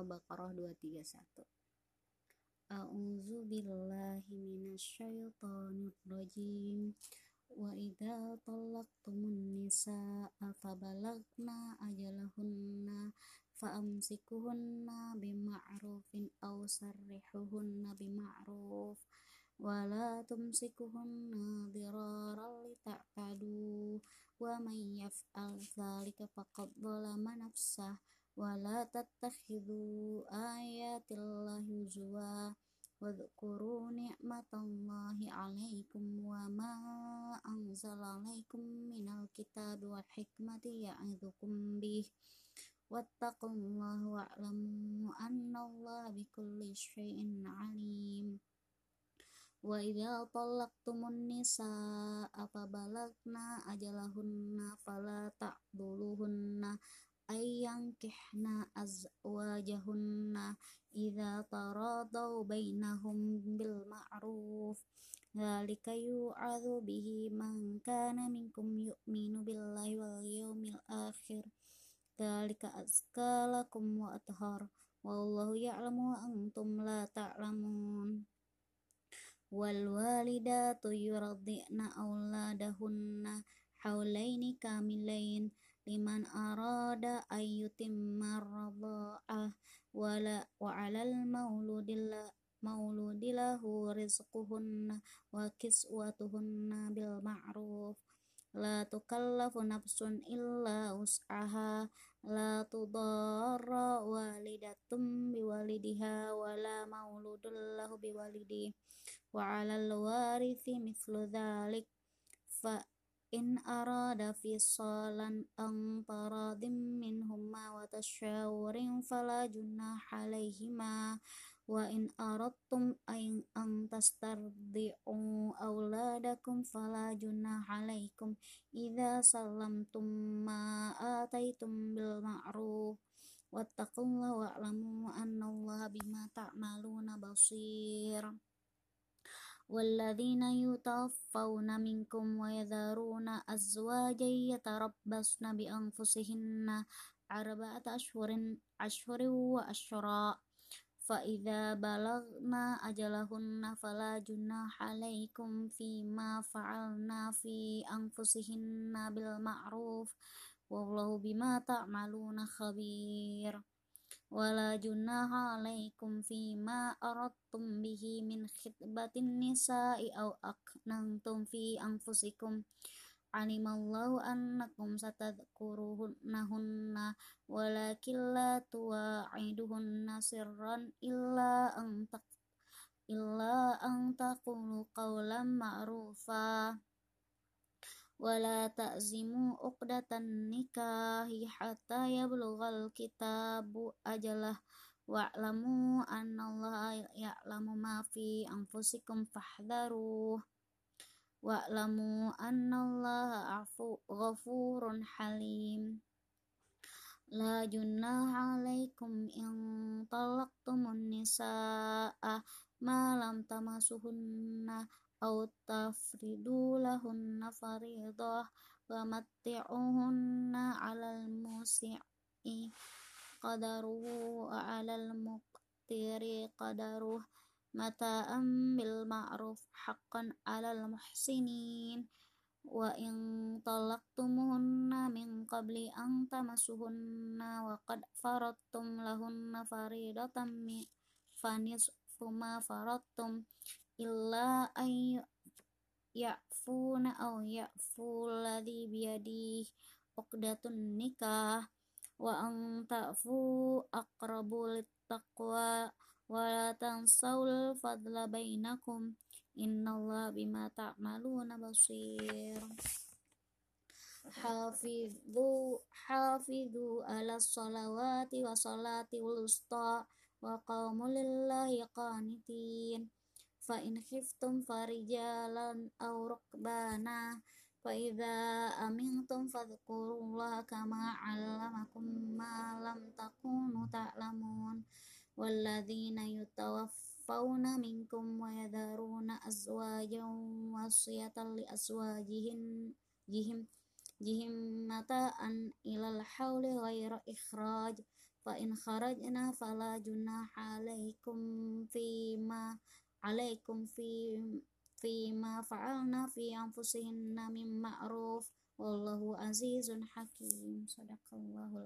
Al-Baqarah 231 A'udzu billahi minasyaitonir rajim wa idza talaqtumun nisaa fabalagna ajalahunna fa'amsikuhunna bima'rufin aw sarrihuhunna bima'ruf. Wa la tumsikuhunna diraran lita'tadu. Wa man yaf'al dzalika faqad zalama nafsah wa la tattakhidhu ayatillahi huzwa واذكروا نعمة الله عليكم وما أنزل عليكم من الكتاب والحكمة يعظكم به واتقوا الله واعلموا أن الله بكل شيء عليم وإذا طلقتم النساء فبلغن أجلهن فلا تعضلوهن ayyankihna azwajahunna idza taradaw bainahum bil ma'ruf dzalika yu'adzu bihi man kana minkum yu'minu billahi wal yawmil akhir dzalika azkalakum wa athhar wallahu ya'lamu wa antum la ta'lamun wal walidatu yuraddi'na auladahunna haulaini kamilain liman arada ayyutimma radha'ah wala wa 'alal mauludillah mauludilahu rizquhunna wa kiswatuhunna bil ma'ruf. La tukallafu nafsun illa us'aha la tudarra walidatum biwalidiha wala mauludun lahu biwalidi. Wa 'alal warithi mithlu dhalik fa in arada fisalan ang taradim minhumma wa tasyawurin fala alaihima wa in aradtum an ang tastardi'u auladakum fala junaha alaikum idza sallamtum ma ataitum bil ma'ruf wattaqullaha wa'lamu annallaha bima ta'maluna basir والذين يتوفون منكم ويذرون أزواجا يتربصن بأنفسهن أربعة أشهر أشهر وأشرا. فإذا بلغن أجلهن فلا جناح عليكم فيما فعلنا في أنفسهن بالمعروف والله بما تعملون خبير. ولا جناح عليكم فيما أردتم به من خطبة النساء أو أكننتم في أنفسكم علم الله أنكم ستذكرونهن ولكن لا تواعدهن سرا إلا أن إلا أن تقولوا قولا معروفا ولا تأزموا عقدة النكاح حتى يبلغ الكتاب أجله واعلموا أن الله يعلم ما في أنفسكم فاحذروه واعلموا أن الله عفو غفور حليم La junaha alaikum in talaqtumun nisaa ma lam tamasuhunna au tafridu lahunna faridah wa matti'uhunna 'alal musi'i qadaruhu wa 'alal muqtiri qadaruh mata'am bil ma'ruf haqqan 'alal muhsinin wa in طلقتموهن من قبل أن تمسهن وقد فرضتم لهن فريضة فنصف ما فرضتم illa ay ya'funa aw ya'fu alladhi biyadihi uqdatun nikah wa an ta'fu aqrabu littaqwa wa la tansawul fadla bainakum innallaha bima ta'maluna basir hafidhu hafidhu ala salawati wa salati wusta wa qamu lillahi qanitin. Fa in khiftum farijalan aw rukbana fa idza amintum fadhkurullaha kama 'allamakum ma lam takunu ta'lamun. Walladzina yutawaffawna minkum wa yadharuna azwajan wasiyatan li azwajihim jihim jihim mata'an ilal hauli ghaira ikhraj fa in kharajna fala junaha alaikum fima alaikum fi fima fa'alna fi anfusihinna min ma'ruf wallahu azizun hakim sadaqallahu